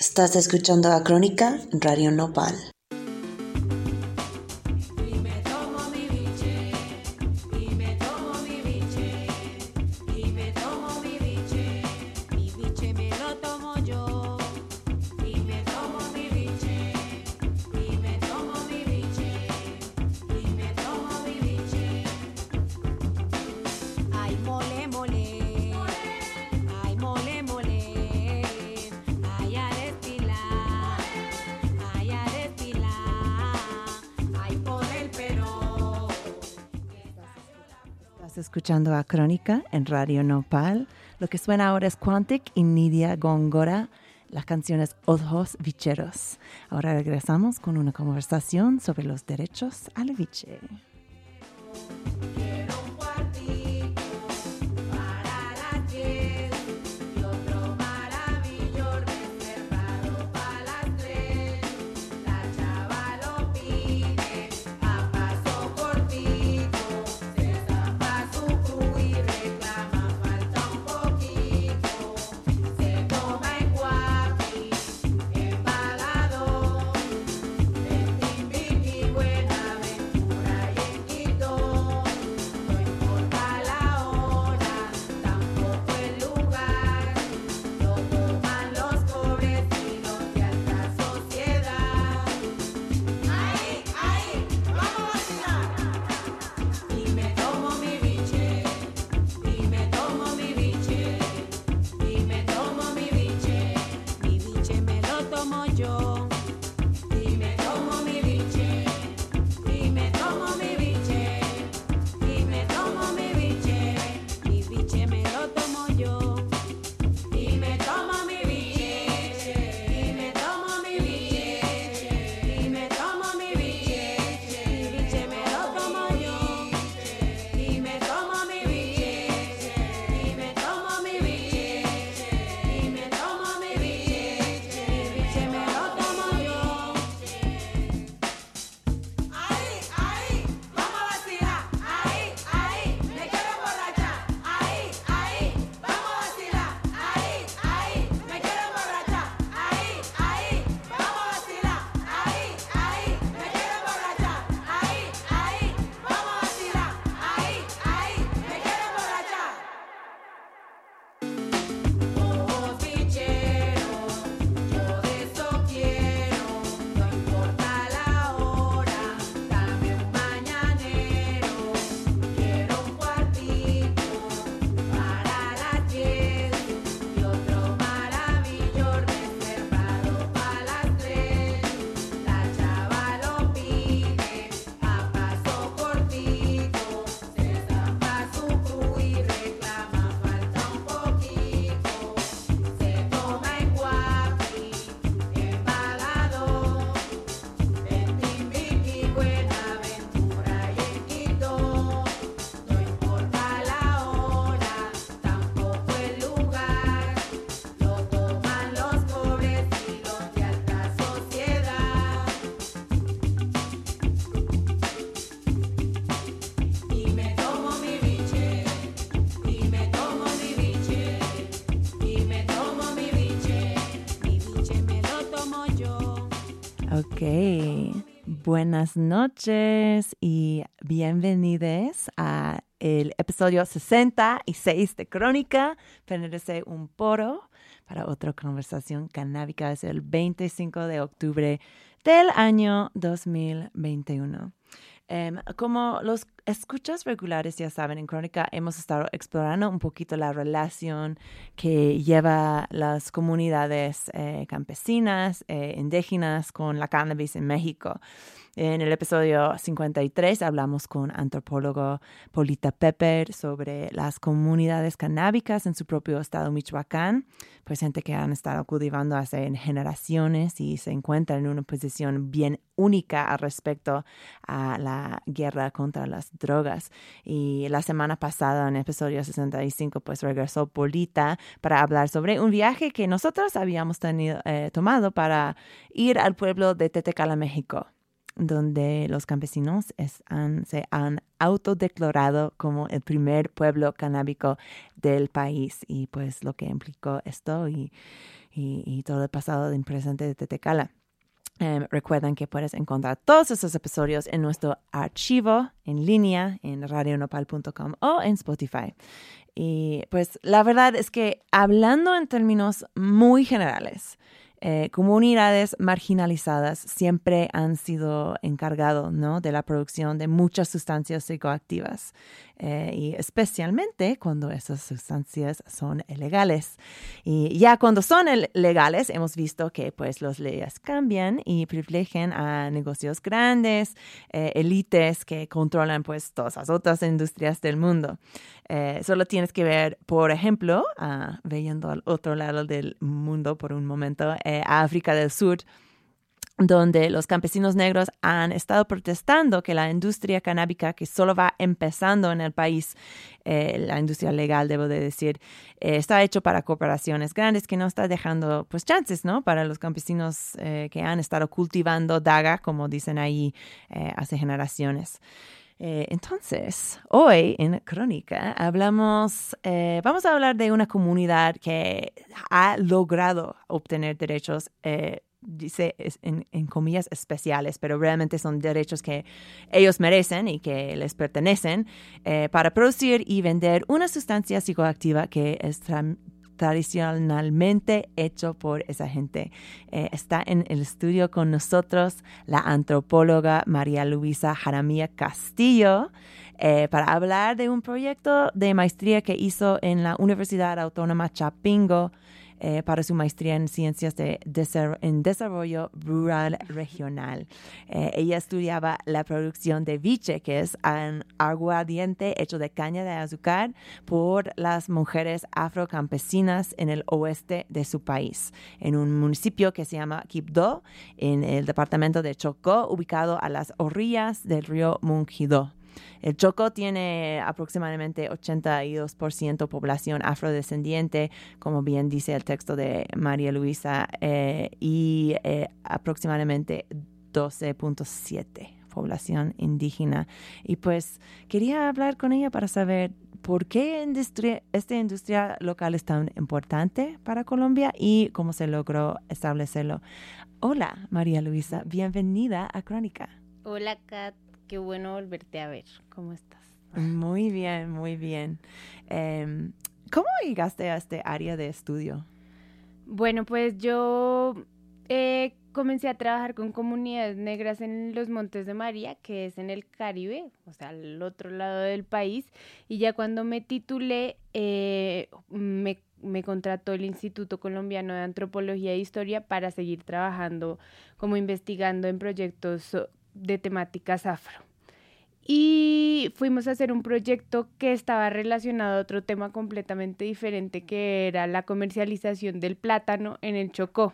Estás escuchando a Crónica Radio Nopal. Escuchando a Crónica en Radio Nopal. Lo que suena ahora es Quantic y Nidia Góngora. La canción es Ojos Vicheros. Ahora regresamos con una conversación sobre los derechos al como yo. Buenas noches y bienvenidos a el episodio 66 de Crónica. Pertenece un poro para otra conversación canábica. Es el 25 de octubre del año 2021. Em, como los escuchas regulares ya saben, en Crónica hemos estado explorando un poquito la relación que lleva las comunidades eh, campesinas, eh, indígenas con la cannabis en México. En el episodio 53 hablamos con antropólogo Polita Pepper sobre las comunidades canábicas en su propio estado Michoacán, pues gente que han estado cultivando hace generaciones y se encuentran en una posición bien única al respecto a la guerra contra las drogas. Y la semana pasada, en el episodio 65, pues regresó Polita para hablar sobre un viaje que nosotros habíamos tenido, eh, tomado para ir al pueblo de Tetecala, México donde los campesinos se han autodeclarado como el primer pueblo canábico del país y pues lo que implicó esto y, y, todo el pasado del presente de Tetecala. Em, recuerden que puedes encontrar todos esos episodios en nuestro archivo en línea en radionopal.com o en Spotify. Y pues la verdad es que hablando en términos muy generales, eh, comunidades marginalizadas siempre han sido encargados ¿no? de la producción de muchas sustancias psicoactivas. Eh, y especialmente cuando esas sustancias son ilegales. Y ya cuando son legales, hemos visto que pues las leyes cambian y privilegian a negocios grandes, eh, élites que controlan pues todas las otras industrias del mundo. Eh, solo tienes que ver, por ejemplo, uh, al otro lado del mundo por un momento, a África del Sur, donde los campesinos negros han estado protestando que la industria canábica, que solo va empezando en el país, eh, la industria legal, debo de decir, eh, está hecho para corporaciones grandes que no está dejando pues chances, ¿no? Para los campesinos eh, que han estado cultivando daga, como dicen ahí, hace generaciones. Entonces, hoy en Crónica hablamos, vamos a hablar de una comunidad que ha logrado obtener derechos dice en, comillas especiales, pero realmente son derechos que ellos merecen y que les pertenecen eh, para producir y vender una sustancia psicoactiva que es tradicionalmente hecho por esa gente. Eh, está en el estudio con nosotros la antropóloga María Luisa Jaramía Castillo. Eh, para hablar de un proyecto de maestría que hizo en la Universidad Autónoma Chapingo eh, para su maestría en ciencias de en desarrollo rural regional. Eh, ella estudiaba la producción de viche, que es un aguardiente hecho de caña de azúcar por las mujeres afrocampesinas en el oeste de su país, en un municipio que se llama Quibdó, en el departamento de Chocó, ubicado a las orillas del río Mungidó. El Choco tiene aproximadamente 82% población afrodescendiente, como bien dice el texto de María Luisa, eh, y eh, aproximadamente 12.7 población indígena. Y pues quería hablar con ella para saber por qué esta industria local es tan importante para Colombia y cómo se logró establecerlo. Hola, María Luisa, bienvenida a Crónica. Hola, Kat qué bueno volverte a ver. ¿Cómo estás? Muy bien, muy bien. Em, ¿Cómo llegaste a este área de estudio? Bueno, pues yo eh, comencé a trabajar con comunidades negras en los Montes de María, que es en el Caribe, o sea, al otro lado del país. Y ya cuando me titulé, eh, me, me contrató el Instituto Colombiano de Antropología e Historia para seguir trabajando como investigando en proyectos de temáticas afro. Y fuimos a hacer un proyecto que estaba relacionado a otro tema completamente diferente, que era la comercialización del plátano en el Chocó.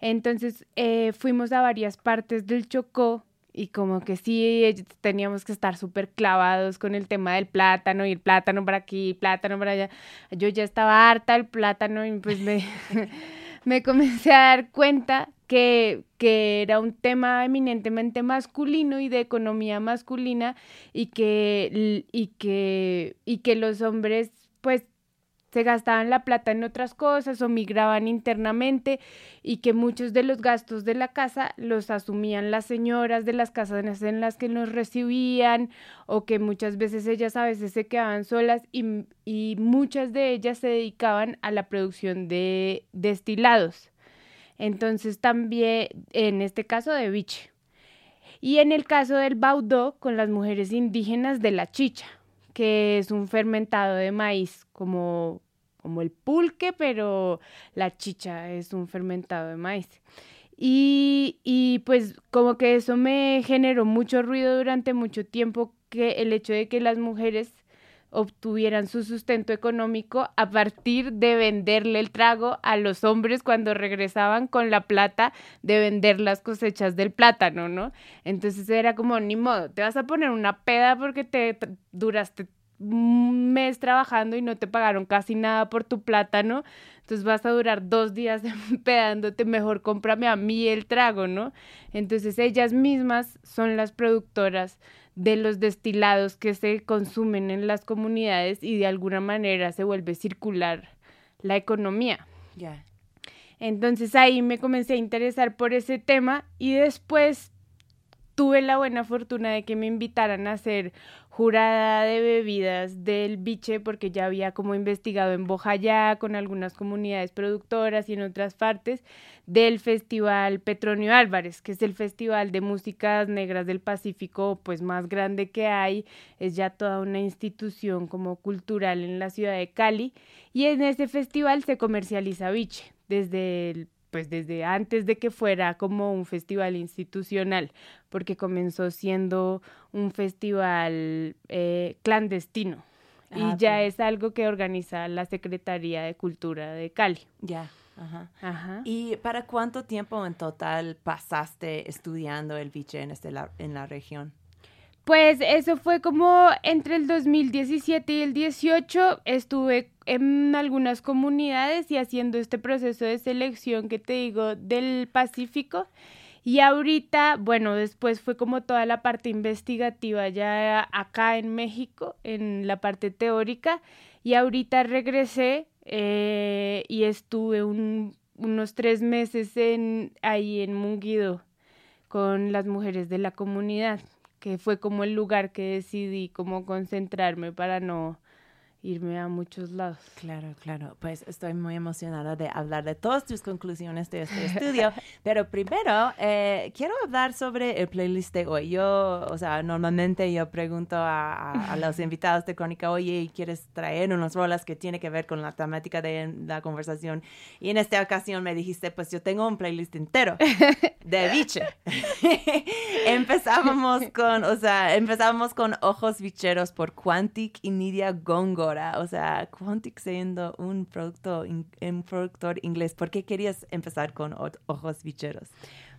Entonces eh, fuimos a varias partes del Chocó y como que sí teníamos que estar súper clavados con el tema del plátano y el plátano para aquí, plátano para allá. Yo ya estaba harta del plátano y pues me, me comencé a dar cuenta que, que, era un tema eminentemente masculino y de economía masculina y que, y que, y que los hombres pues se gastaban la plata en otras cosas o migraban internamente y que muchos de los gastos de la casa los asumían las señoras de las casas en las que nos recibían o que muchas veces ellas a veces se quedaban solas y, y muchas de ellas se dedicaban a la producción de destilados. Entonces también en este caso de biche. Y en el caso del baudó con las mujeres indígenas de la chicha, que es un fermentado de maíz como, como el pulque, pero la chicha es un fermentado de maíz. Y, y pues como que eso me generó mucho ruido durante mucho tiempo, que el hecho de que las mujeres obtuvieran su sustento económico a partir de venderle el trago a los hombres cuando regresaban con la plata de vender las cosechas del plátano, ¿no? Entonces era como, ni modo, te vas a poner una peda porque te duraste un mes trabajando y no te pagaron casi nada por tu plátano, entonces vas a durar dos días pedándote, mejor cómprame a mí el trago, ¿no? Entonces ellas mismas son las productoras de los destilados que se consumen en las comunidades y de alguna manera se vuelve circular la economía. Entonces ahí me comencé a interesar por ese tema y después tuve la buena fortuna de que me invitaran a ser jurada de bebidas del biche porque ya había como investigado en Bojayá con algunas comunidades productoras y en otras partes del Festival Petronio Álvarez, que es el festival de músicas negras del Pacífico pues más grande que hay, es ya toda una institución como cultural en la ciudad de Cali. Y en ese festival se comercializa biche desde el pues desde antes de que fuera como un festival institucional, porque comenzó siendo un festival eh, clandestino. y Ah, ya pues. es algo que organiza la Secretaría de Cultura de Cali. Ya. Ajá. Ajá. ¿Y para cuánto tiempo en total pasaste estudiando el biche en, este, la, en la región? Pues eso fue como entre el 2017 y el 18 estuve en algunas comunidades y haciendo este proceso de selección que te digo del Pacífico. Y ahorita, bueno, después fue como toda la parte investigativa ya acá en México, en la parte teórica. Y ahorita regresé eh, y estuve un- unos tres meses en, ahí en Munguido con las mujeres de la comunidad, que fue como el lugar que decidí como concentrarme para no irme a muchos lados. Claro, claro. Pues estoy muy emocionada de hablar de todas tus conclusiones de este estudio. Pero primero, eh, quiero hablar sobre el playlist de hoy. Yo, o sea, normalmente yo pregunto a, a- a los invitados de Crónica, oye, ¿quieres traer unas rolas que tiene que ver con la temática de la conversación? Y en esta ocasión me dijiste, pues yo tengo un playlist entero de biche. empezábamos con, o sea, empezábamos con Ojos Bicheros por Quantic y Nidia Góngora. O sea, Quantic siendo un, producto, un productor inglés. ¿Por qué querías empezar con Ojos Bicheros?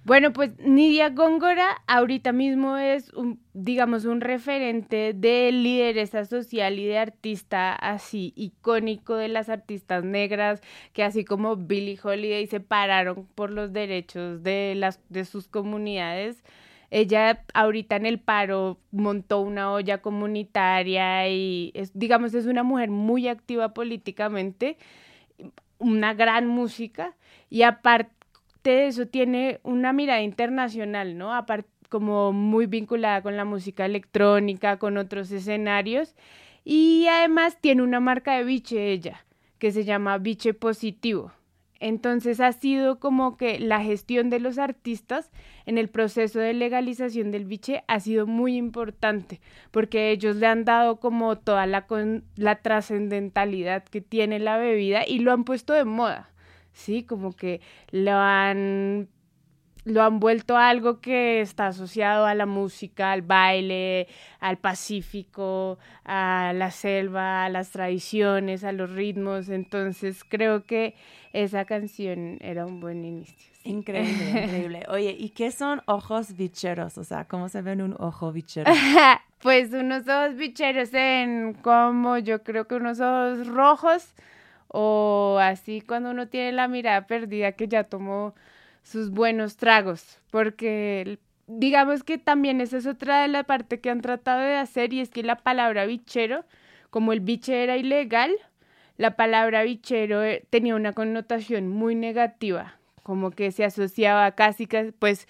Bueno, pues Nidia Góngora ahorita mismo es, un, digamos, un referente de lideresa social y de artista así icónico de las artistas negras que así como Billie Holiday se pararon por los derechos de, las, de sus comunidades. Ella ahorita en el paro montó una olla comunitaria y es, digamos, es una mujer muy activa políticamente, una gran música y aparte de eso tiene una mirada internacional, ¿no? Como muy vinculada con la música electrónica, con otros escenarios. Y además tiene una marca de biche ella, que se llama Biche Positivo. Entonces ha sido como que la gestión de los artistas en el proceso de legalización del biche ha sido muy importante, porque ellos le han dado como toda la, la trascendentalidad que tiene la bebida y lo han puesto de moda. Sí, como que lo han lo han vuelto algo que está asociado a la música, al baile, al Pacífico, a la selva, a las tradiciones, a los ritmos. Entonces creo que esa canción era un buen inicio. sí. Increíble, increíble. Oye, ¿y qué son ojos bicheros? O sea, ¿cómo se ven un ojo bichero? pues unos ojos bicheros en como yo creo que unos ojos rojos o así cuando uno tiene la mirada perdida que ya tomó sus buenos tragos, porque digamos que también esa es otra de la parte que han tratado de hacer y es que la palabra bichero, como el biche era ilegal, la palabra bichero eh, tenía una connotación muy negativa, como que se asociaba casi, pues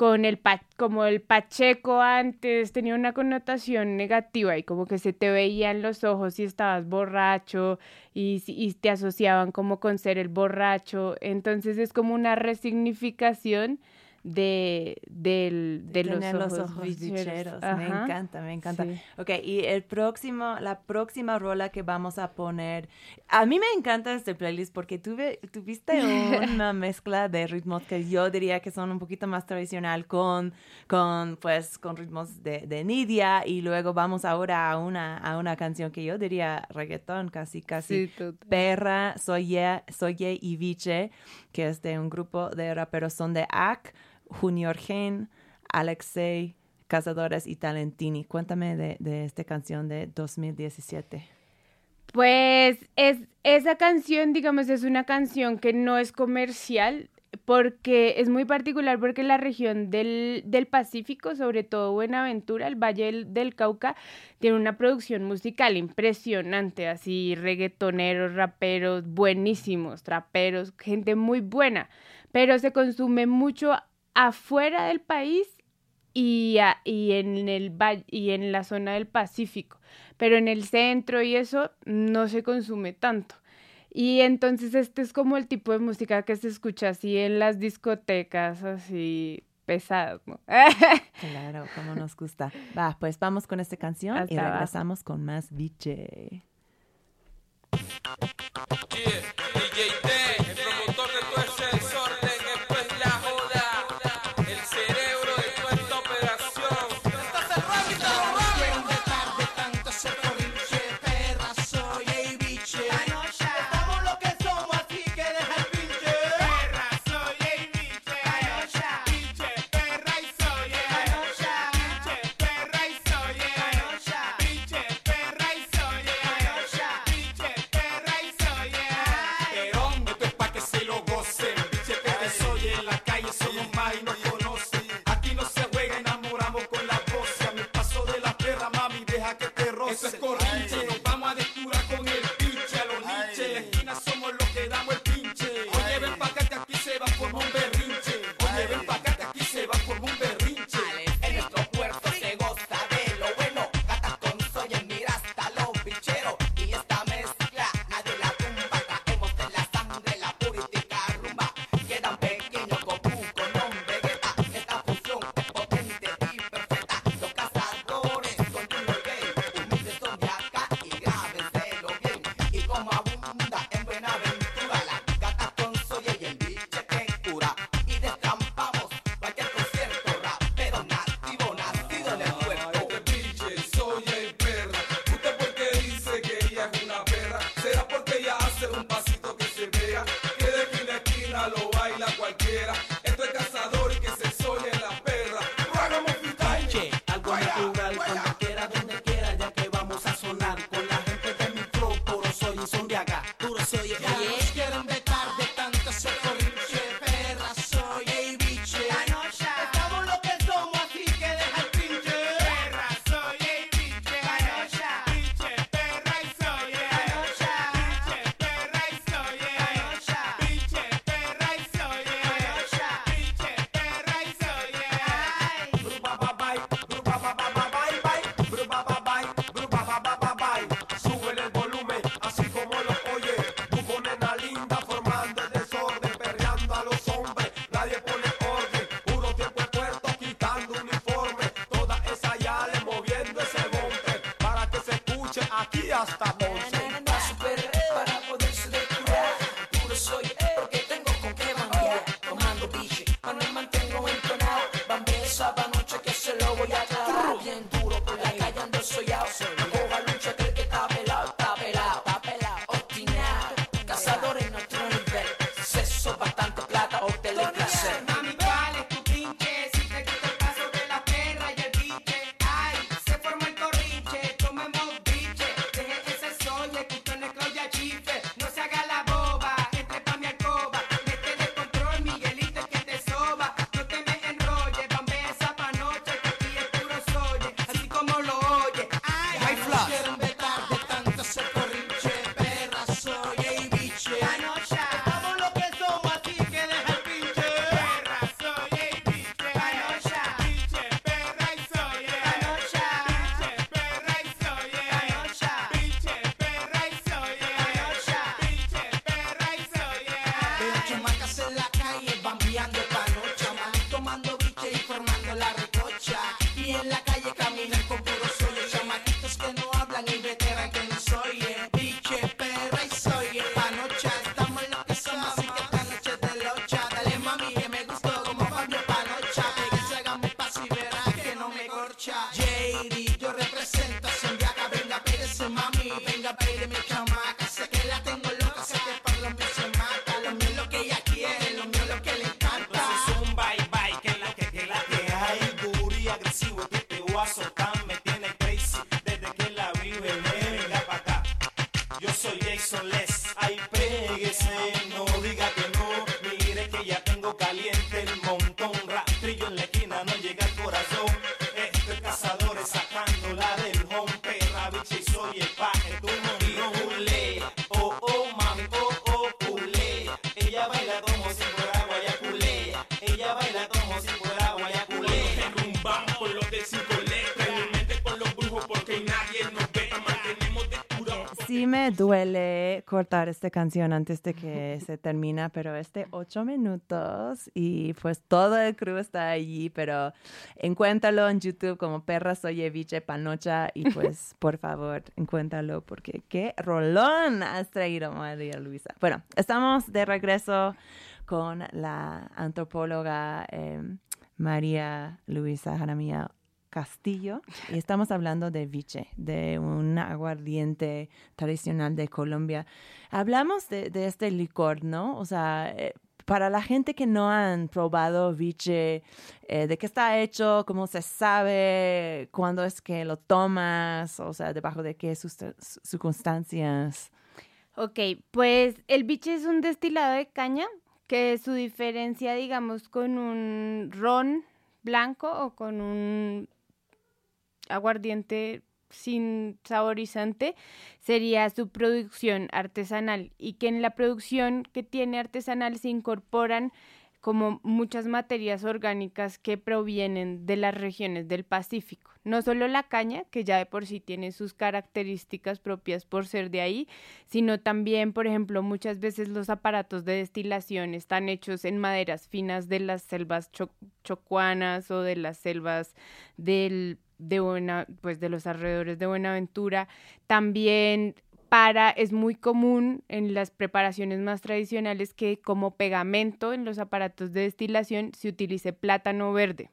con el pa- como el pacheco antes tenía una connotación negativa y como que se te veían los ojos si estabas borracho y, y te asociaban como con ser el borracho. Entonces es como una resignificación de del, de los Tener ojos, bicheros. Me encanta, me encanta. Sí. Ok, y el próximo, la próxima rola que vamos a poner, a mí me encanta este playlist porque tuve, tuviste una mezcla de ritmos que yo diría que son un poquito más tradicional con, con pues, con ritmos de, de Nidia y luego vamos ahora a una, a una canción que yo diría reggaetón, casi, casi. Sí. Perra, Soye, Soye y Viche, que es de un grupo de raperos, son de AC, Junior Gen, Alexei, Cazadores y Talentini. Cuéntame de, de esta canción de 2017. Pues es esa canción, digamos, es una canción que no es comercial porque es muy particular porque la región del, del Pacífico, sobre todo Buenaventura, el Valle del, Cauca, tiene una producción musical impresionante, así reggaetoneros, raperos, buenísimos, traperos, gente muy buena, pero se consume mucho afuera del país y, y, en el, y en la zona del Pacífico, pero en el centro y eso no se consume tanto. Y entonces este es como el tipo de música que se escucha así en las discotecas, así pesadas, ¿no? claro, como nos gusta. Va, pues vamos con esta canción y regresamos con más sí stop. Cortar esta canción antes de que se termina, pero este ocho minutos y pues todo el crew está allí, pero encuéntralo en YouTube como Perra Soy Eviche Panocha y pues por favor encuéntralo porque qué rolón has traído María Luisa. Bueno, estamos de regreso con la antropóloga eh, María Luisa Jaramía Castillo y estamos hablando de viche, de un aguardiente tradicional de Colombia. Hablamos de, este licor, ¿no? O sea, eh, para la gente que no han probado viche, eh, ¿de qué está hecho? ¿Cómo se sabe? ¿Cuándo es que lo tomas? O sea, ¿debajo de qué circunstancias? Ok, pues el viche es un destilado de caña que su diferencia, digamos, con un ron blanco o con un aguardiente sin saborizante sería su producción artesanal y que en la producción que tiene artesanal se incorporan como muchas materias orgánicas que provienen de las regiones del Pacífico. No solo la caña, que ya de por sí tiene sus características propias por ser de ahí, sino también, por ejemplo, muchas veces los aparatos de destilación están hechos en maderas finas de las selvas chocuanas o de las selvas del de pues de los alrededores de Buenaventura. También es muy común en las preparaciones más tradicionales que como pegamento en los aparatos de destilación se utilice plátano verde.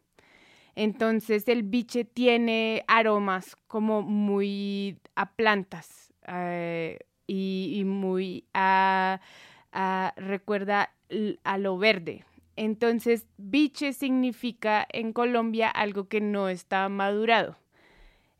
Entonces el biche tiene aromas como muy a plantas eh, y, muy a, recuerda a lo verde. Entonces, biche significa en Colombia algo que no está madurado.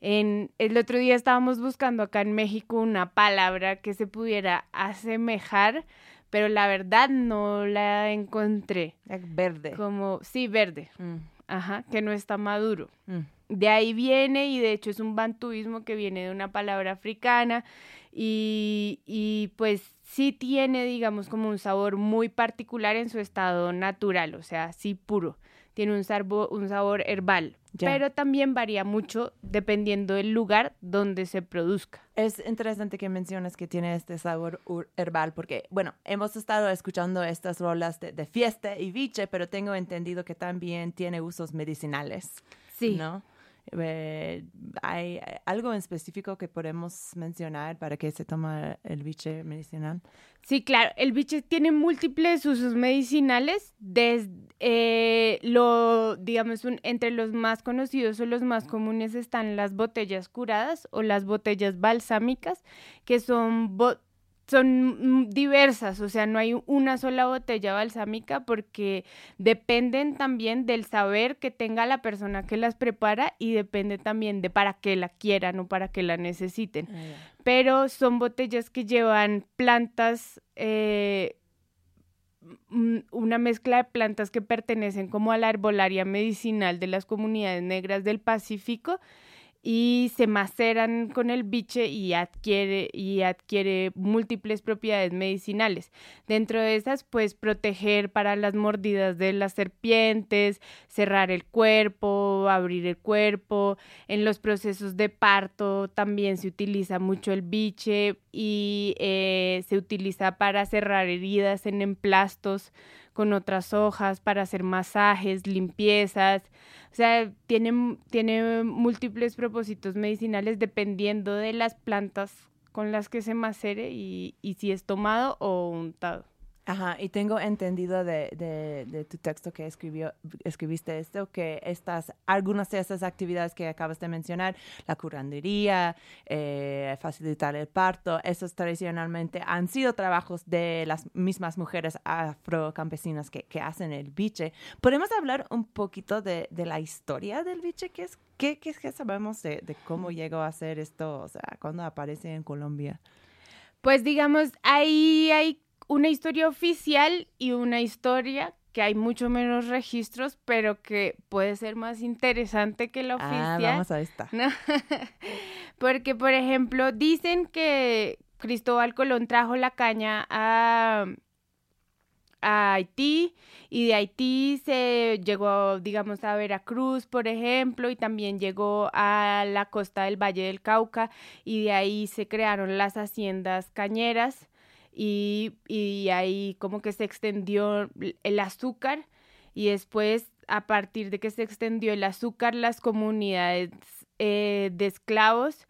En, el otro día estábamos buscando acá en México una palabra que se pudiera asemejar, pero la verdad no la encontré. Verde. Como, sí, verde. Mm. Ajá, que no está maduro. Mm. De ahí viene, y de hecho es un bantuismo que viene de una palabra africana, y, y pues sí tiene, digamos, como un sabor muy particular en su estado natural, o sea, sí puro. Tiene un sabor, un sabor herbal, pero también varía mucho dependiendo del lugar donde se produzca. Es interesante que menciones que tiene este sabor herbal, porque, bueno, hemos estado escuchando estas rolas de, de fiesta y biche, pero tengo entendido que también tiene usos medicinales. Sí. ¿No? Eh, ¿Hay algo en específico que podemos mencionar para que se toma el biche medicinal? Sí, claro, el biche tiene múltiples usos medicinales, desde eh, lo, digamos, entre los más conocidos o los más comunes están las botellas curadas o las botellas balsámicas, que son son diversas, o sea, no hay una sola botella balsámica porque dependen también del saber que tenga la persona que las prepara y depende también de para qué la quieran o para qué la necesiten. Ah, Pero son botellas que llevan plantas, eh, una mezcla de plantas que pertenecen como a la herbolaria medicinal de las comunidades negras del Pacífico y se maceran con el biche y adquiere, y adquiere múltiples propiedades medicinales. Dentro de esas, pues proteger para las mordidas de las serpientes, cerrar el cuerpo, abrir el cuerpo. En los procesos de parto también se utiliza mucho el biche y eh, se utiliza para cerrar heridas en emplastos con otras hojas, para hacer masajes, limpiezas. O sea, tiene, tiene múltiples propósitos medicinales dependiendo de las plantas con las que se macere y, y si es tomado o untado. Ajá, y tengo entendido de, de, tu texto que escribió, escribiste esto, que estas, algunas de estas actividades que acabas de mencionar, la curandería, eh, facilitar el parto, esos tradicionalmente han sido trabajos de las mismas mujeres afrocampesinas que, que hacen el biche. ¿Podemos hablar un poquito de, de la historia del biche? ¿Qué, es, qué, qué, sabemos de, de cómo llegó a ser esto? O sea, cuándo aparece en Colombia. Pues digamos, ahí hay una historia oficial y una historia que hay mucho menos registros, pero que puede ser más interesante que la ah, oficial. Ah, vamos a esta. Porque, por ejemplo, dicen que Cristóbal Colón trajo la caña a, a Haití y de Haití se llegó, digamos, a Veracruz, por ejemplo, y también llegó a la costa del Valle del Cauca y de ahí se crearon las haciendas cañeras y, y ahí como que se extendió el azúcar y después a partir de que se extendió el azúcar las comunidades eh, de esclavos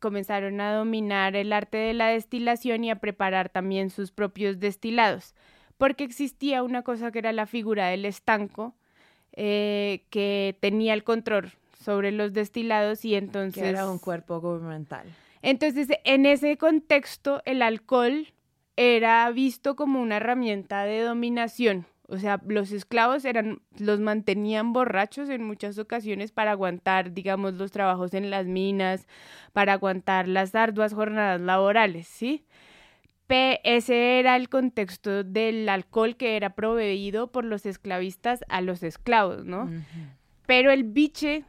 comenzaron a dominar el arte de la destilación y a preparar también sus propios destilados porque existía una cosa que era la figura del estanco, eh, que tenía el control sobre los destilados y entonces... era un cuerpo gubernamental. Entonces, en ese contexto, el alcohol era visto como una herramienta de dominación. O sea, los esclavos eran, los mantenían borrachos en muchas ocasiones para aguantar, digamos, los trabajos en las minas, para aguantar las arduas jornadas laborales, ¿sí? ese era el contexto del alcohol que era proveído por los esclavistas a los esclavos, ¿no? Pero el biche,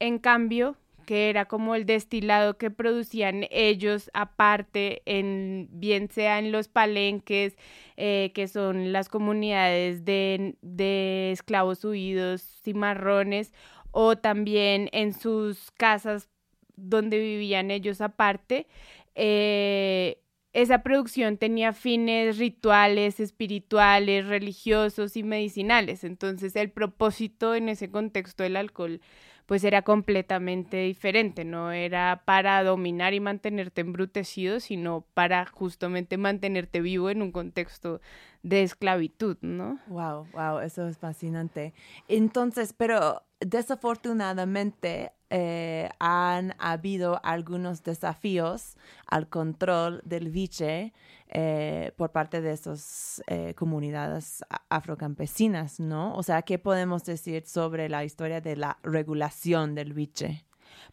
en cambio, que era como el destilado que producían ellos aparte, en, bien sea en los palenques, eh, que son las comunidades de, de esclavos huidos, cimarrones, o también en sus casas donde vivían ellos aparte, eh, esa producción tenía fines rituales, espirituales, religiosos y medicinales. Entonces el propósito en ese contexto del alcohol pues era completamente diferente, no era para dominar y mantenerte embrutecido, sino para justamente mantenerte vivo en un contexto de esclavitud, ¿no? Wow, wow, eso es fascinante. Entonces, pero desafortunadamente eh, han habido algunos desafíos al control del biche eh, por parte de esas eh, comunidades afrocampesinas, ¿no? O sea, ¿qué podemos decir sobre la historia de la regulación del biche?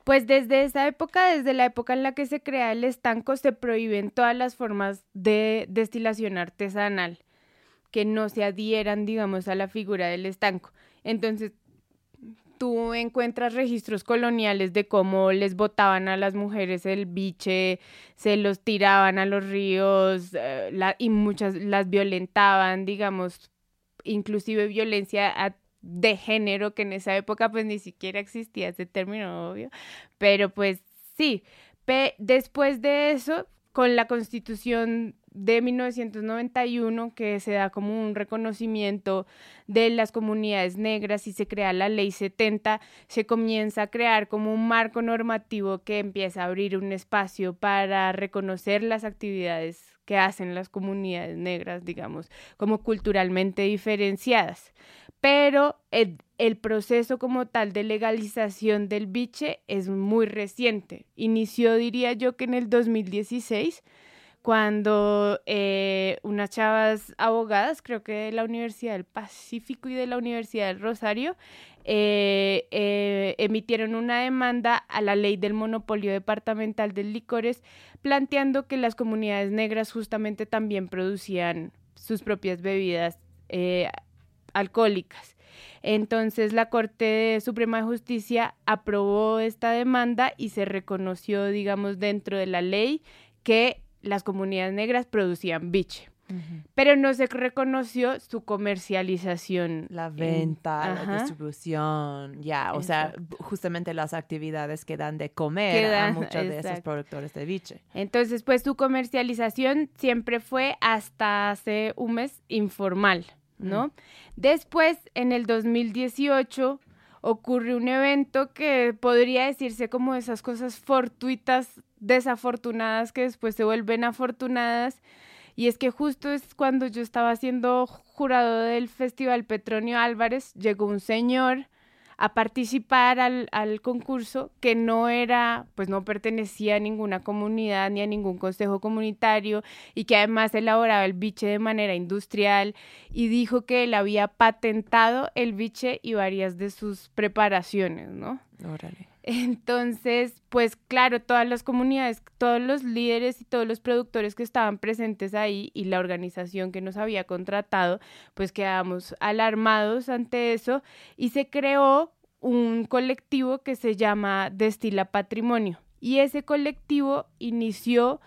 Pues desde esa época, desde la época en la que se crea el estanco, se prohíben todas las formas de destilación artesanal que no se adhieran, digamos, a la figura del estanco. Entonces, tú encuentras registros coloniales de cómo les botaban a las mujeres el biche, se los tiraban a los ríos eh, y muchas las violentaban, digamos, inclusive violencia de género, que en esa época pues ni siquiera existía ese término, obvio, pero pues sí, después de eso, con la constitución de 1991 que se da como un reconocimiento de las comunidades negras y se crea la ley 70, se comienza a crear como un marco normativo que empieza a abrir un espacio para reconocer las actividades que hacen las comunidades negras, digamos, como culturalmente diferenciadas. Pero el, proceso como tal de legalización del biche es muy reciente. Inició, diría yo, que en el 2016 cuando eh, unas chavas abogadas, creo que de la Universidad del Pacífico y de la Universidad del Rosario, eh, eh, emitieron una demanda a la ley del monopolio departamental de licores, planteando que las comunidades negras justamente también producían sus propias bebidas alcohólicas. Entonces la Corte Suprema de Justicia aprobó esta demanda y se reconoció, digamos, dentro de la ley que las comunidades negras producían biche. Pero no se reconoció su comercialización. La venta, la distribución, ya, o sea, justamente las actividades que dan de comer a muchos de esos productores de biche. Entonces, pues su comercialización siempre fue hasta hace un mes informal, ¿no? Mm. Después, en el 2018, ocurre un evento que podría decirse como esas cosas fortuitas desafortunadas que después se vuelven afortunadas. Y es que justo es cuando yo estaba siendo jurado del Festival Petronio Álvarez, llegó un señor a participar al, al, concurso que no era, pues no pertenecía a ninguna comunidad ni a ningún consejo comunitario y que además elaboraba el biche de manera industrial y dijo que él había patentado el biche y varias de sus preparaciones, ¿no? Órale. Entonces, pues claro, todas las comunidades, todos los líderes y todos los productores que estaban presentes ahí y la organización que nos había contratado, pues quedamos alarmados ante eso y se creó un colectivo que se llama Destila Patrimonio. Y ese colectivo inició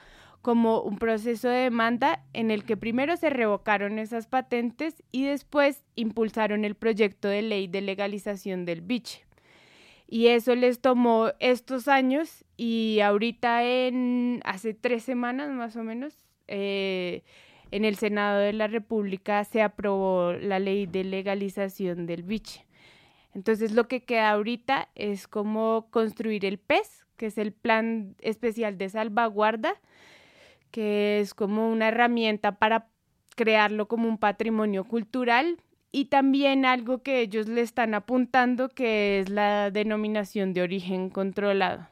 como un proceso de demanda en el que primero se revocaron esas patentes y después impulsaron el proyecto de ley de legalización del biche. Y eso les tomó estos años y ahorita en hace tres semanas más o menos eh, en el Senado de la República se aprobó la ley de legalización del biche. Entonces lo que queda ahorita es como construir el PES, que es el Plan Especial de Salvaguarda, que es como una herramienta para crearlo como un patrimonio cultural y también algo que ellos le están apuntando que es la denominación de origen controlado.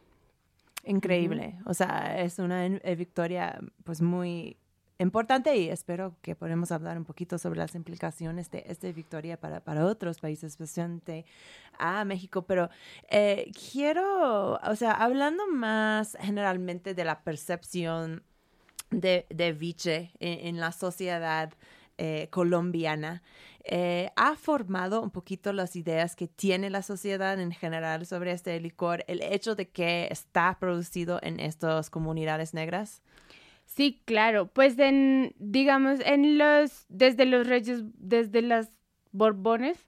Increíble, o sea, es una eh, victoria pues muy importante y espero que podamos hablar un poquito sobre las implicaciones de esta victoria para, para otros países, especialmente a México. Pero eh, quiero, o sea, hablando más generalmente de la percepción de, de Viche en, la sociedad eh, colombiana, eh, ha formado un poquito las ideas que tiene la sociedad en general sobre este licor, el hecho de que está producido en estas comunidades negras. Sí, claro, pues en, digamos, en los, desde los reyes, desde las Borbones,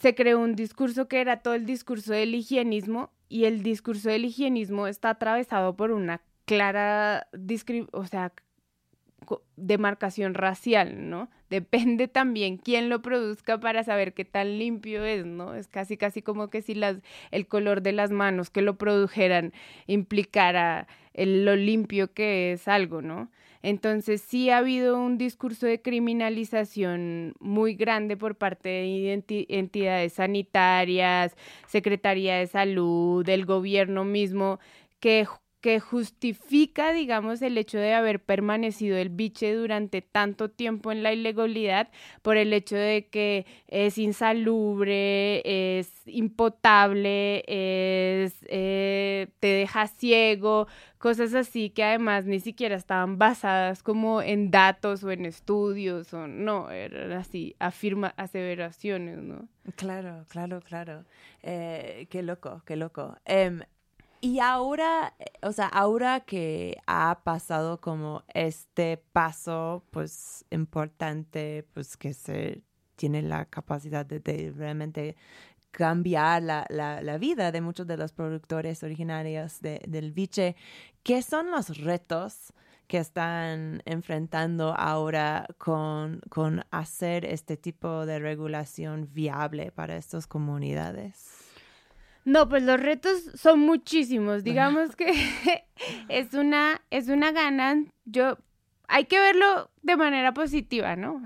se creó un discurso que era todo el discurso del higienismo y el discurso del higienismo está atravesado por una clara, o sea, demarcación racial, ¿no? Depende también quién lo produzca para saber qué tan limpio es, ¿no? Es casi casi como que si las el color de las manos que lo produjeran implicara lo limpio que es algo, ¿no? Entonces sí ha habido un discurso de criminalización muy grande por parte de entidades sanitarias, Secretaría de Salud, del gobierno mismo, que que justifica, digamos, el hecho de haber permanecido el biche durante tanto tiempo en la ilegalidad por el hecho de que es insalubre, es impotable, es, eh, te deja ciego, cosas así que además ni siquiera estaban basadas como en datos o en estudios o no, eran así, afirma, aseveraciones, ¿no? Claro, claro, claro. Eh, qué loco, qué loco. Em, y ahora, eh, o sea, ahora que ha pasado como este paso, pues importante, pues que se tiene la capacidad de, realmente cambiar la, la, vida de muchos de los productores originarios de, del biche, ¿qué son los retos que están enfrentando ahora con, con hacer este tipo de regulación viable para estas comunidades? No, pues los retos son muchísimos. Digamos que es una, es una gana. Yo, hay que verlo de manera positiva, ¿no?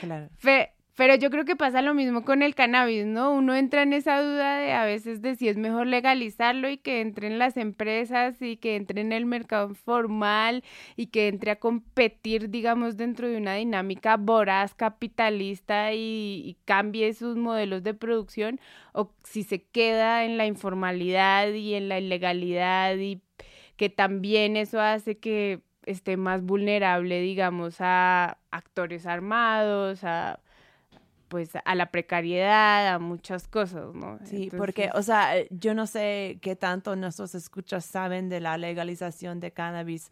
claro. Pero yo creo que pasa lo mismo con el cannabis, ¿no? Uno entra en esa duda de a veces de si es mejor legalizarlo y que entren las empresas y que entre en el mercado formal y que entre a competir, digamos, dentro de una dinámica voraz, capitalista y, y cambie sus modelos de producción o si se queda en la informalidad y en la ilegalidad y que también eso hace que esté más vulnerable, digamos, a actores armados, a pues a la precariedad, a muchas cosas, ¿no? Sí, porque, o sea, eh, yo no sé qué tanto nuestros escuchas saben de la legalización de cannabis,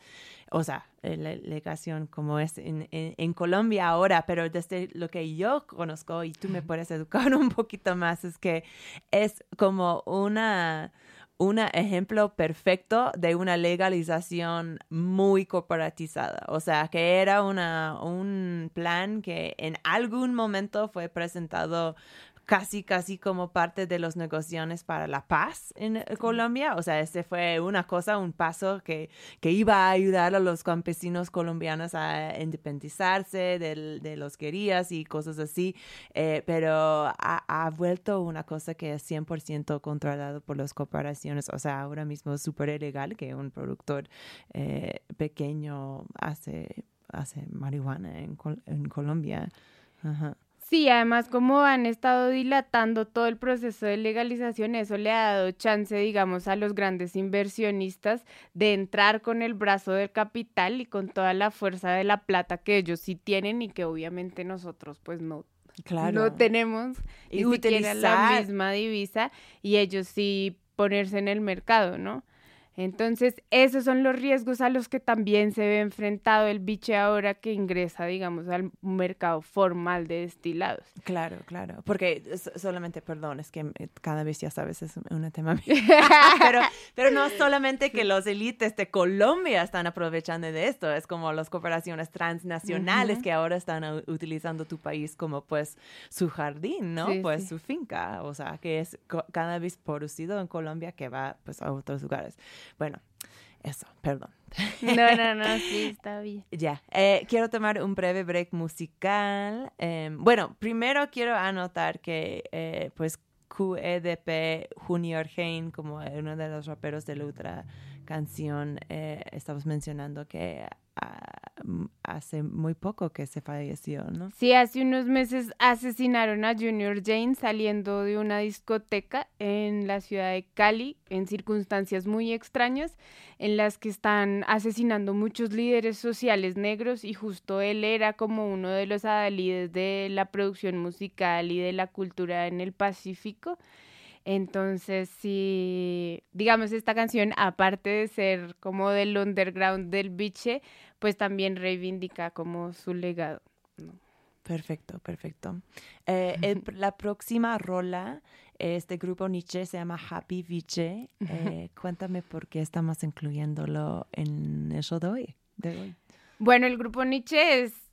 o sea, eh, la legalización como es en, en, Colombia ahora, pero desde lo que yo conozco, y tú me puedes educar un poquito más, es que es como una un ejemplo perfecto de una legalización muy corporatizada. O sea, que era una, un plan que en algún momento fue presentado casi, casi como parte de las negociaciones para la paz en eh, Colombia. O sea, este fue una cosa, un paso que, que iba a ayudar a los campesinos colombianos a independizarse de, de los guerrillas y cosas así, eh, pero ha, ha, vuelto una cosa que es 100% controlado por las corporaciones. O sea, ahora mismo es súper ilegal que un productor eh, pequeño hace, hace marihuana en, en Colombia. Ajá. Sí, además como han estado dilatando todo el proceso de legalización, eso le ha dado chance, digamos, a los grandes inversionistas de entrar con el brazo del capital y con toda la fuerza de la plata que ellos sí tienen y que obviamente nosotros pues no no tenemos y ni siquiera la misma divisa y ellos sí ponerse en el mercado, ¿no? Entonces, esos son los riesgos a los que también se ve enfrentado el biche ahora que ingresa, digamos, al mercado formal de destilados. Claro, claro. Porque solamente, perdón, es que eh, cada vez ya sabes, es un tema. pero, pero no solamente que los élites de Colombia están aprovechando de esto, es como las corporaciones transnacionales que ahora están utilizando tu país como pues su jardín, ¿no? pues su finca, o sea, que es cada vez producido en Colombia que va pues a otros lugares. Bueno, eso, perdón. No, no, no, sí, está bien. Ya, eh, quiero tomar un breve break musical. Em, bueno, primero quiero anotar que, eh, pues, QEDP Junior Hain, como uno de los raperos de la otra canción, eh, estamos mencionando que hace muy poco que se falleció, ¿no? Sí, hace unos meses asesinaron a Junior Jane saliendo de una discoteca en la ciudad de Cali en circunstancias muy extrañas en las que están asesinando muchos líderes sociales negros y justo él era como uno de los adalides de la producción musical y de la cultura en el Pacífico. Entonces, sí, digamos, esta canción, aparte de ser como del underground del biche, pues también reivindica como su legado. Perfecto, perfecto. Eh, la próxima rola, este grupo Nietzsche se llama Happy Viche. Eh, cuéntame por qué estamos incluyéndolo en eso de hoy. De hoy. Bueno, el grupo Nietzsche es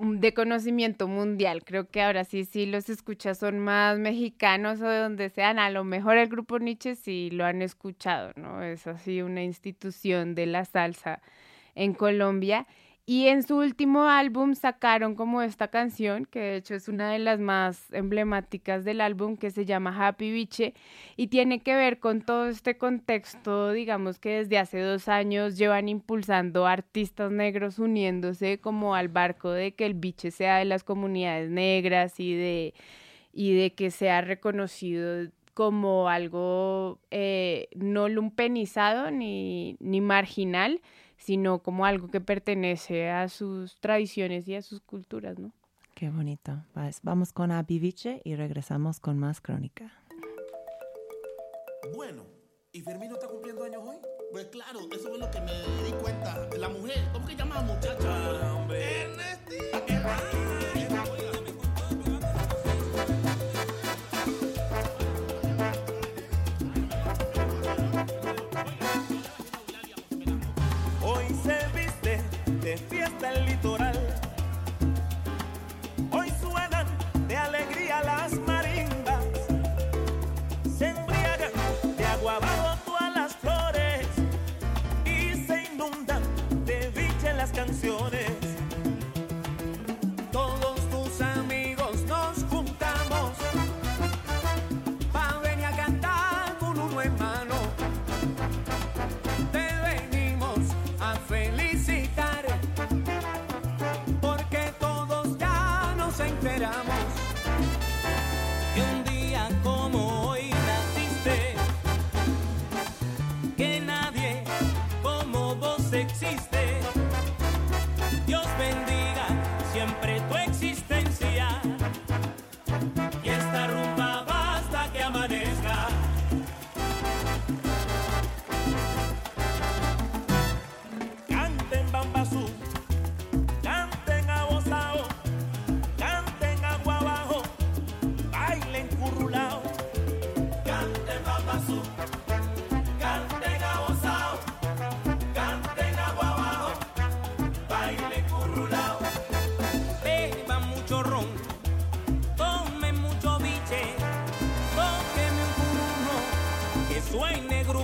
de conocimiento mundial. Creo que ahora sí, sí los escuchas son más mexicanos o de donde sean. A lo mejor el grupo Nietzsche sí lo han escuchado, ¿no? Es así una institución de la salsa en Colombia. Y en su último álbum sacaron como esta canción, que de hecho es una de las más emblemáticas del álbum, que se llama Happy Biche, y tiene que ver con todo este contexto, digamos que desde hace dos años llevan impulsando artistas negros uniéndose como al barco de que el biche sea de las comunidades negras y de, y de que sea reconocido como algo eh, no lumpenizado ni, ni marginal, sino como algo que pertenece a sus tradiciones y a sus culturas, ¿no? Qué bonito. Vamos con Abiviche y regresamos con más crónica. Bueno, ¿y Fermino está cumpliendo años hoy? Pues claro, eso es lo que me di cuenta. La mujer, ¿cómo que llama muchacha? hombre. Ernestina.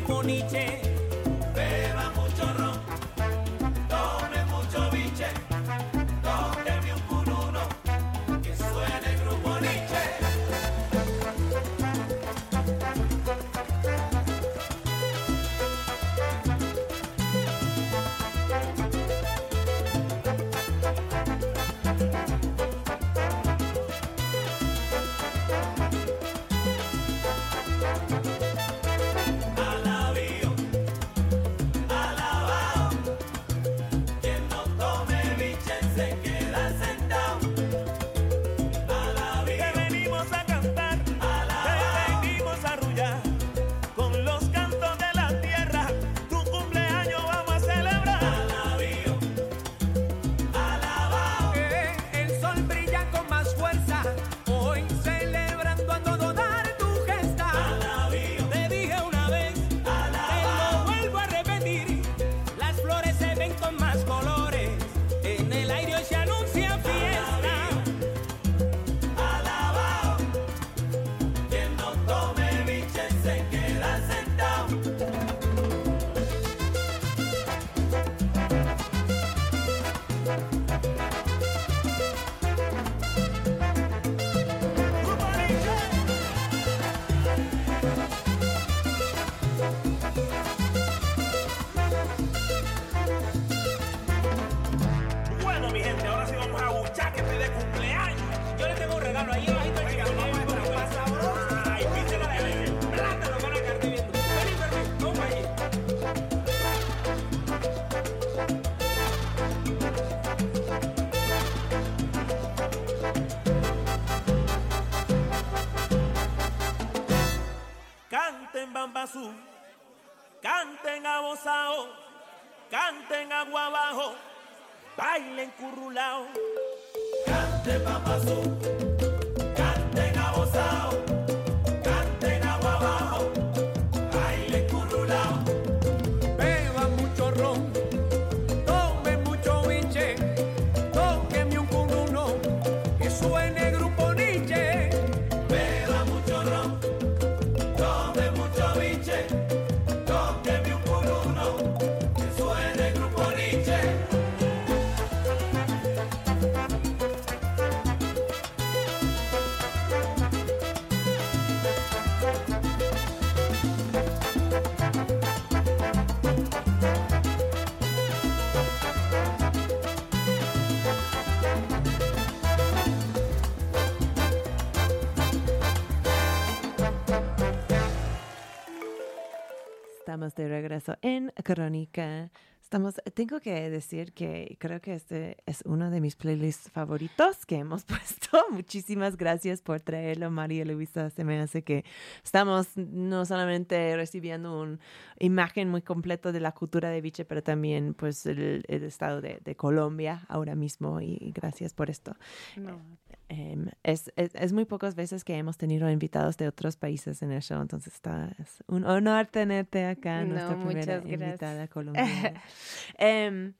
ponice canten abosao, canten agua abajo, bailen currulao. Cante papazú, regreso en Crónica. Estamos, tengo que decir que creo que este es uno de mis playlists favoritos que hemos puesto. Muchísimas gracias por traerlo, María Luisa. Se me hace que estamos no solamente recibiendo una imagen muy completa de la cultura de Vichy, pero también pues el, el estado de, de Colombia ahora mismo. Y, y gracias por esto. No. Em, es, es, es muy pocas veces que hemos tenido invitados de otros países en el show, entonces está, es un honor tenerte acá, No, nuestra primera gracias. invitada colombiana. Em,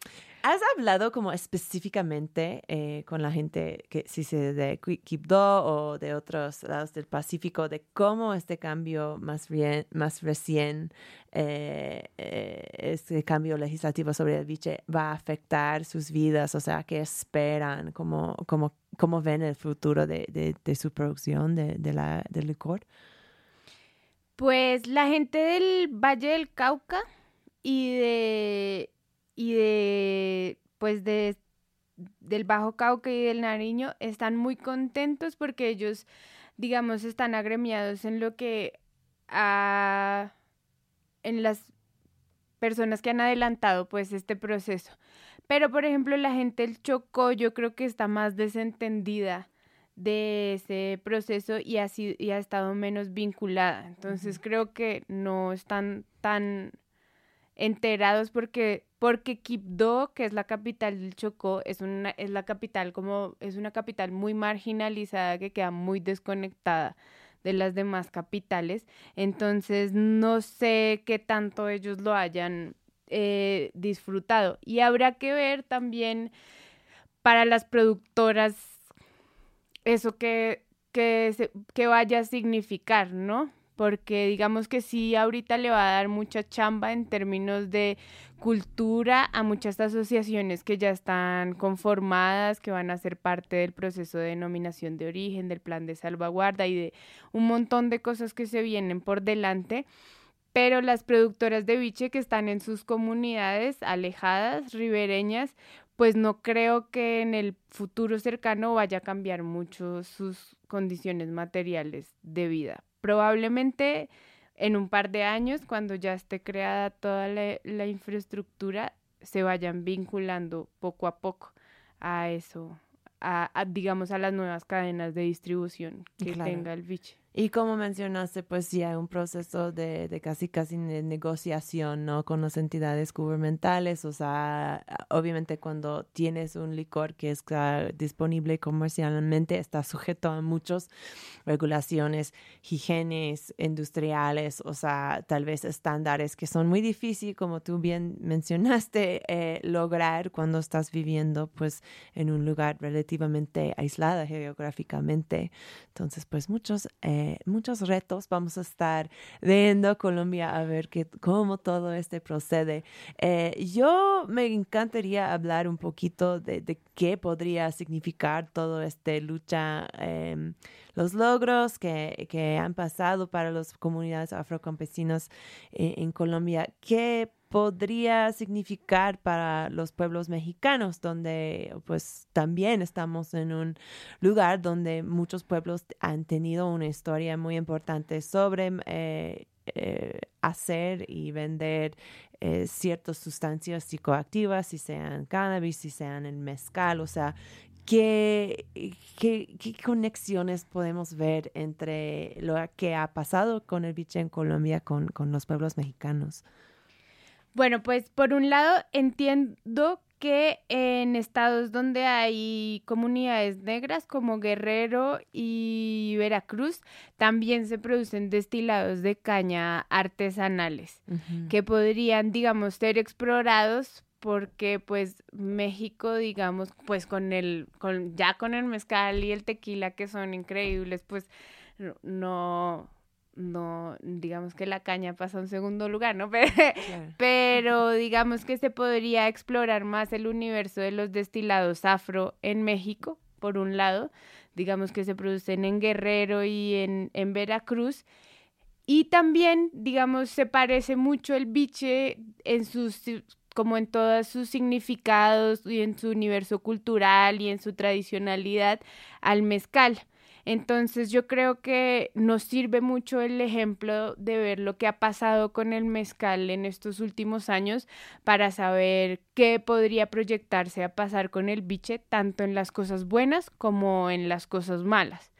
¿Has hablado como específicamente eh, con la gente que si se de Qui- Quibdó o de otros lados del Pacífico de cómo este cambio más, bien, más recién, eh, eh, este cambio legislativo sobre el biche va a afectar sus vidas? O sea, ¿qué esperan? ¿Cómo, cómo, cómo ven el futuro de, de, de su producción de, de la, del licor? Pues la gente del Valle del Cauca y de y de pues de del Bajo Cauca y del Nariño están muy contentos porque ellos digamos están agremiados en lo que ha en las personas que han adelantado pues este proceso. Pero por ejemplo la gente del Chocó yo creo que está más desentendida de ese proceso y ha, sido- y ha estado menos vinculada. Entonces creo que no están tan enterados porque porque Quibdó, que es la capital del Chocó, es una es la capital como es una capital muy marginalizada que queda muy desconectada de las demás capitales. Entonces no sé qué tanto ellos lo hayan eh, disfrutado. Y habrá que ver también para las productoras eso que, que, se- que vaya a significar, ¿no? Porque digamos que sí, ahorita le va a dar mucha chamba en términos de cultura a muchas asociaciones que ya están conformadas, que van a ser parte del proceso de denominación de origen, del plan de salvaguarda y de un montón de cosas que se vienen por delante. Pero las productoras de biche que están en sus comunidades alejadas, ribereñas, pues no creo que en el futuro cercano vaya a cambiar mucho sus condiciones materiales de vida. Probablemente en un par de años, cuando ya esté creada toda la, la infraestructura, se vayan vinculando poco a poco a eso, a, a, digamos a las nuevas cadenas de distribución que Claro. tenga el biche. Y como mencionaste, pues sí hay un proceso de, de casi casi de negociación, ¿no? Con las entidades gubernamentales, o sea, obviamente cuando tienes un licor que está disponible comercialmente, está sujeto a muchas regulaciones, higienes industriales, o sea, tal vez estándares que son muy difíciles, como tú bien mencionaste, eh, lograr cuando estás viviendo, pues, en un lugar relativamente aislado geográficamente. Entonces, pues muchos, eh, muchos retos vamos a estar viendo Colombia a ver qué, cómo todo este procede. Eh, yo me encantaría hablar un poquito de, qué podría significar todo este lucha, eh, los logros que, que han pasado para las comunidades afrocampesinas eh, en Colombia. ¿Qué podría significar para los pueblos mexicanos, donde pues también estamos en un lugar donde muchos pueblos han tenido una historia muy importante sobre eh, eh, hacer y vender eh, ciertas sustancias psicoactivas, si sean cannabis, si sean el mezcal, o sea, ¿qué, qué, qué conexiones podemos ver entre lo que ha pasado con el biche en Colombia con, con los pueblos mexicanos? Bueno, pues por un lado entiendo que en estados donde hay comunidades negras como Guerrero y Veracruz también se producen destilados de caña artesanales que podrían, digamos, ser explorados porque pues México, digamos, pues con el, con, ya con el mezcal y el tequila que son increíbles, pues no, no, digamos que la caña pasa a un segundo lugar, ¿no? Pero, pero, digamos que se podría explorar más el universo de los destilados afro en México, por un lado, digamos que se producen en Guerrero y en, en Veracruz. Y también, digamos, se parece mucho el biche en sus como en todos sus significados y en su universo cultural y en su tradicionalidad al mezcal. Entonces yo creo que nos sirve mucho el ejemplo de ver lo que ha pasado con el mezcal en estos últimos años para saber qué podría proyectarse a pasar con el biche, tanto en las cosas buenas como en las cosas malas.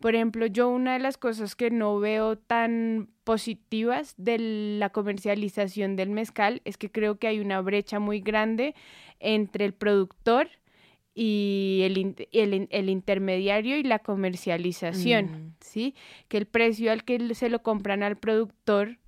Por ejemplo, yo una de las cosas que no veo tan positivas de la comercialización del mezcal es que creo que hay una brecha muy grande entre el productor y el, el, el, intermediario y la comercialización, Mm. ¿sí? Que el precio al que se lo compran al productor,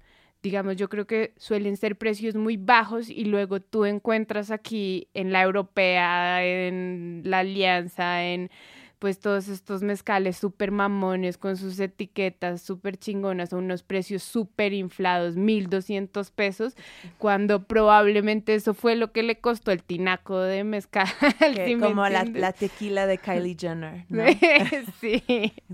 digamos, yo creo que suelen ser precios muy bajos y luego tú encuentras aquí en la europea, en la alianza, en pues todos estos mezcales súper mamones con sus etiquetas súper chingonas a unos precios súper inflados, 1200 pesos, cuando probablemente eso fue lo que le costó el tinaco de mezcal. Que ¿sí me como la, tequila de Kylie Jenner, ¿no? sí,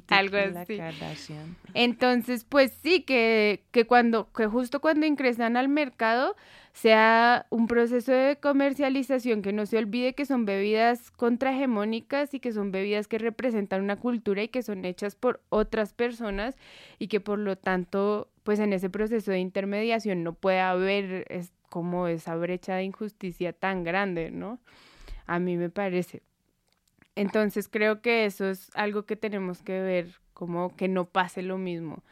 algo así. Kardashian. Entonces, pues sí, que, que cuando, que justo cuando ingresan al mercado sea un proceso de comercialización, que no se olvide que son bebidas contrahegemónicas y que son bebidas que representan una cultura y que son hechas por otras personas y que por lo tanto, pues en ese proceso de intermediación no puede haber como esa brecha de injusticia tan grande, ¿no? A mí me parece. Entonces creo que eso es algo que tenemos que ver, como que no pase lo mismo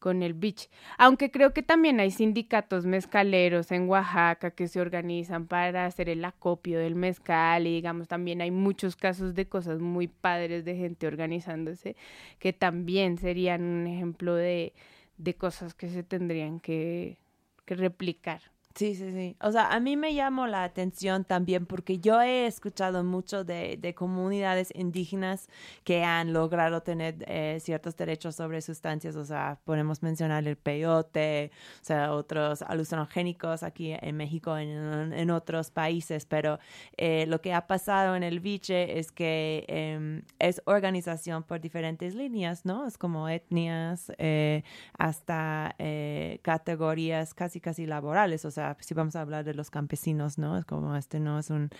con el beach. Aunque creo que también hay sindicatos mezcaleros en Oaxaca que se organizan para hacer el acopio del mezcal y digamos también hay muchos casos de cosas muy padres de gente organizándose que también serían un ejemplo de, de cosas que se tendrían que, que replicar. Sí, sí, sí. O sea, a mí me llamó la atención también porque yo he escuchado mucho de, de comunidades indígenas que han logrado tener eh, ciertos derechos sobre sustancias. O sea, podemos mencionar el peyote, o sea, otros alucinogénicos aquí en México, en, en otros países. Pero eh, lo que ha pasado en el biche es que eh, es organización por diferentes líneas, ¿no? Es como etnias eh, hasta categorías casi, casi laborales. O sea, si vamos a hablar de los campesinos, ¿no? Es como este no es un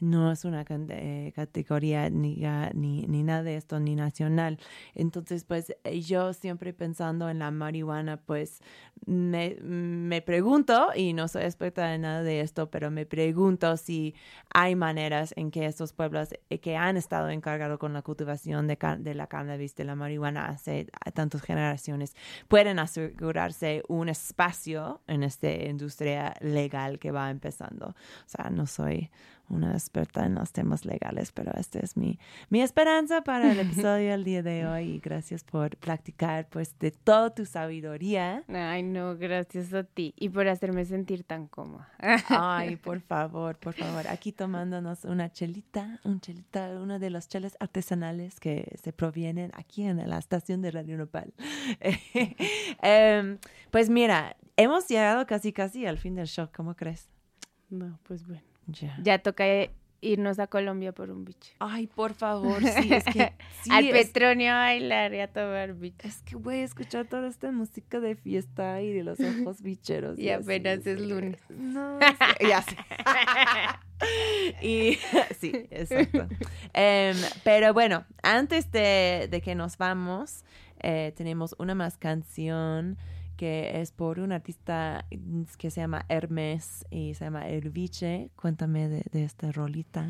no es una eh, categoría ni, ni, ni nada de esto, ni nacional. Entonces, pues yo siempre pensando en la marihuana, pues me, me pregunto, y no soy experta en nada de esto, pero me pregunto si hay maneras en que estos pueblos eh, que han estado encargados con la cultivación de, de la cannabis, de la marihuana hace tantas generaciones, pueden asegurarse un espacio en esta industria legal que va empezando. O sea, no soy una experta en los temas legales, pero esta es mi, mi esperanza para el episodio del día de hoy y gracias por practicar pues de toda tu sabiduría. Ay, no, gracias a ti y por hacerme sentir tan cómoda. Ay, por favor, por favor, aquí tomándonos una chelita, un chelita, uno de los cheles artesanales que se provienen aquí en la estación de Radio Nopal. um, pues mira, hemos llegado casi casi al fin del show, ¿cómo crees? No, pues bueno. Ya. Ya toca irnos a Colombia por un biche. Ay, por favor, sí, es que... Sí, Al es, Petronio a bailar y a tomar biche. es que voy a escuchar toda esta música de fiesta y de los ojos bicheros. Y apenas es lunes. No, sí, ya sé. y sí, exacto. Em, pero bueno, antes de, de que nos vamos, eh, tenemos una más canción que es por un artista que se llama Hermes y se llama El Viche. Cuéntame de, de esta rolita.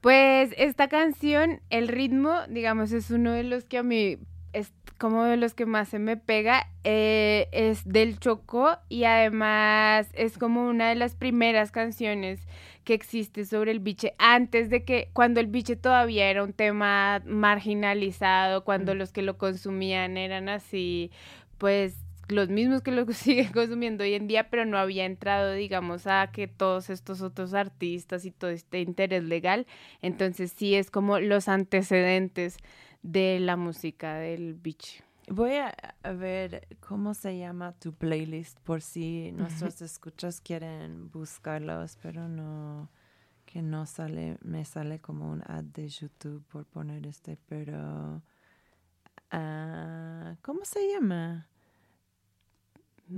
Pues esta canción, el ritmo, digamos, es uno de los que a mí es como de los que más se me pega. eh, es del Chocó y además es como una de las primeras canciones que existe sobre el biche antes de que, cuando el biche todavía era un tema marginalizado, cuando Mm. los que lo consumían eran así, pues los mismos que lo siguen consumiendo hoy en día, pero no había entrado, digamos, a que todos estos otros artistas y todo este interés legal. Entonces sí es como los antecedentes de la música del biche. Voy a ver cómo se llama tu playlist por si nuestros escuchas quieren buscarlos, pero no que no sale, me sale como un ad de YouTube por poner este, pero ah, ¿cómo se llama?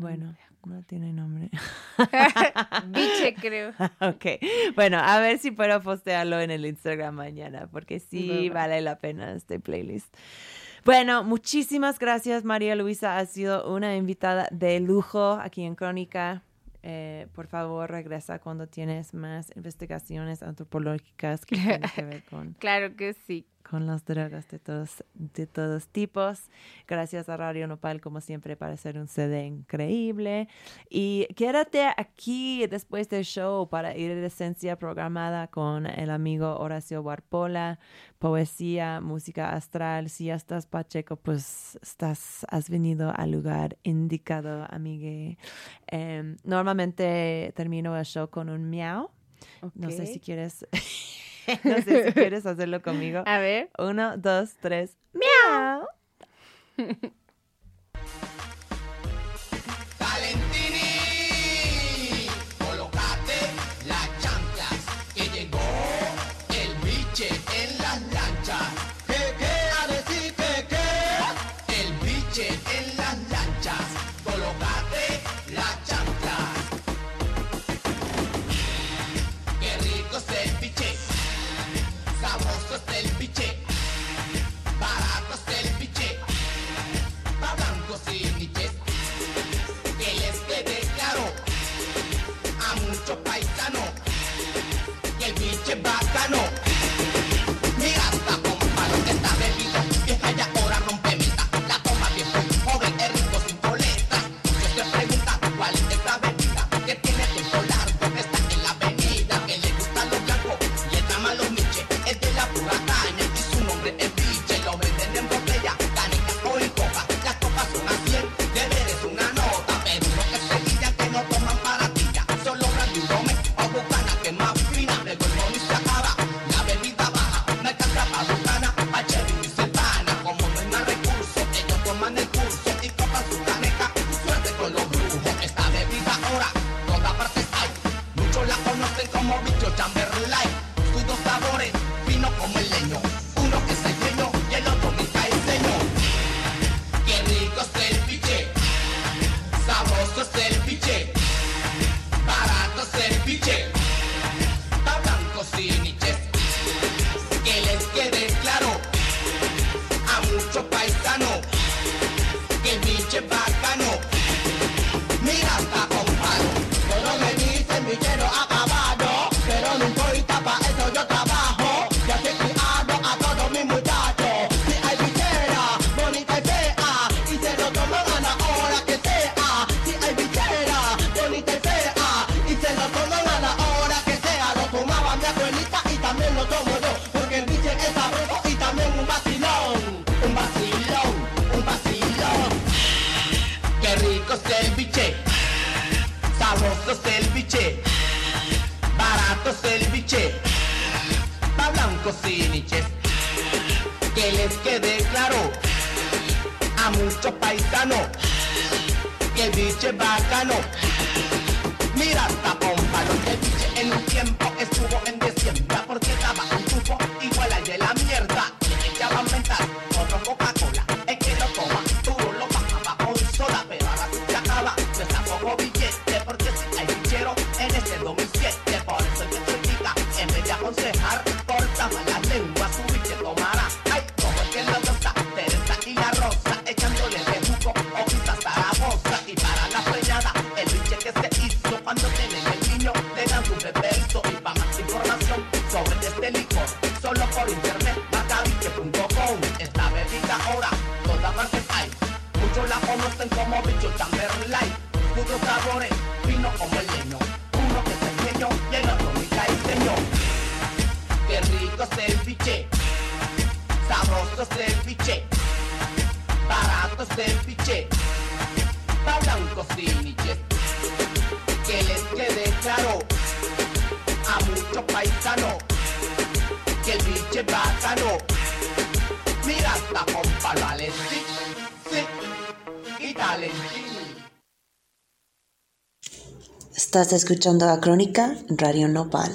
Bueno, no tiene nombre. biche, creo. ok, bueno, a ver si puedo postearlo en el Instagram mañana, porque sí Va, va. vale la pena este playlist. Bueno, muchísimas gracias María Luisa, has sido una invitada de lujo aquí en Crónica. Eh, por favor, regresa cuando tienes más investigaciones antropológicas que tienen que ver con Claro que sí. Con las drogas de todos, de todos tipos. Gracias a Radio Nopal, como siempre, para hacer un CD increíble. Y quédate aquí después del show para ir de esencia programada con el amigo Horacio Barpola, poesía, música astral. Si ya estás pacheco, pues estás, has venido al lugar indicado, amigue. Em, normalmente termino el show con un miau. No sé si quieres... no sé si quieres hacerlo conmigo. A ver. Uno, dos, tres. ¡Miau! que el Estás escuchando a Crónica. Radio Nopal.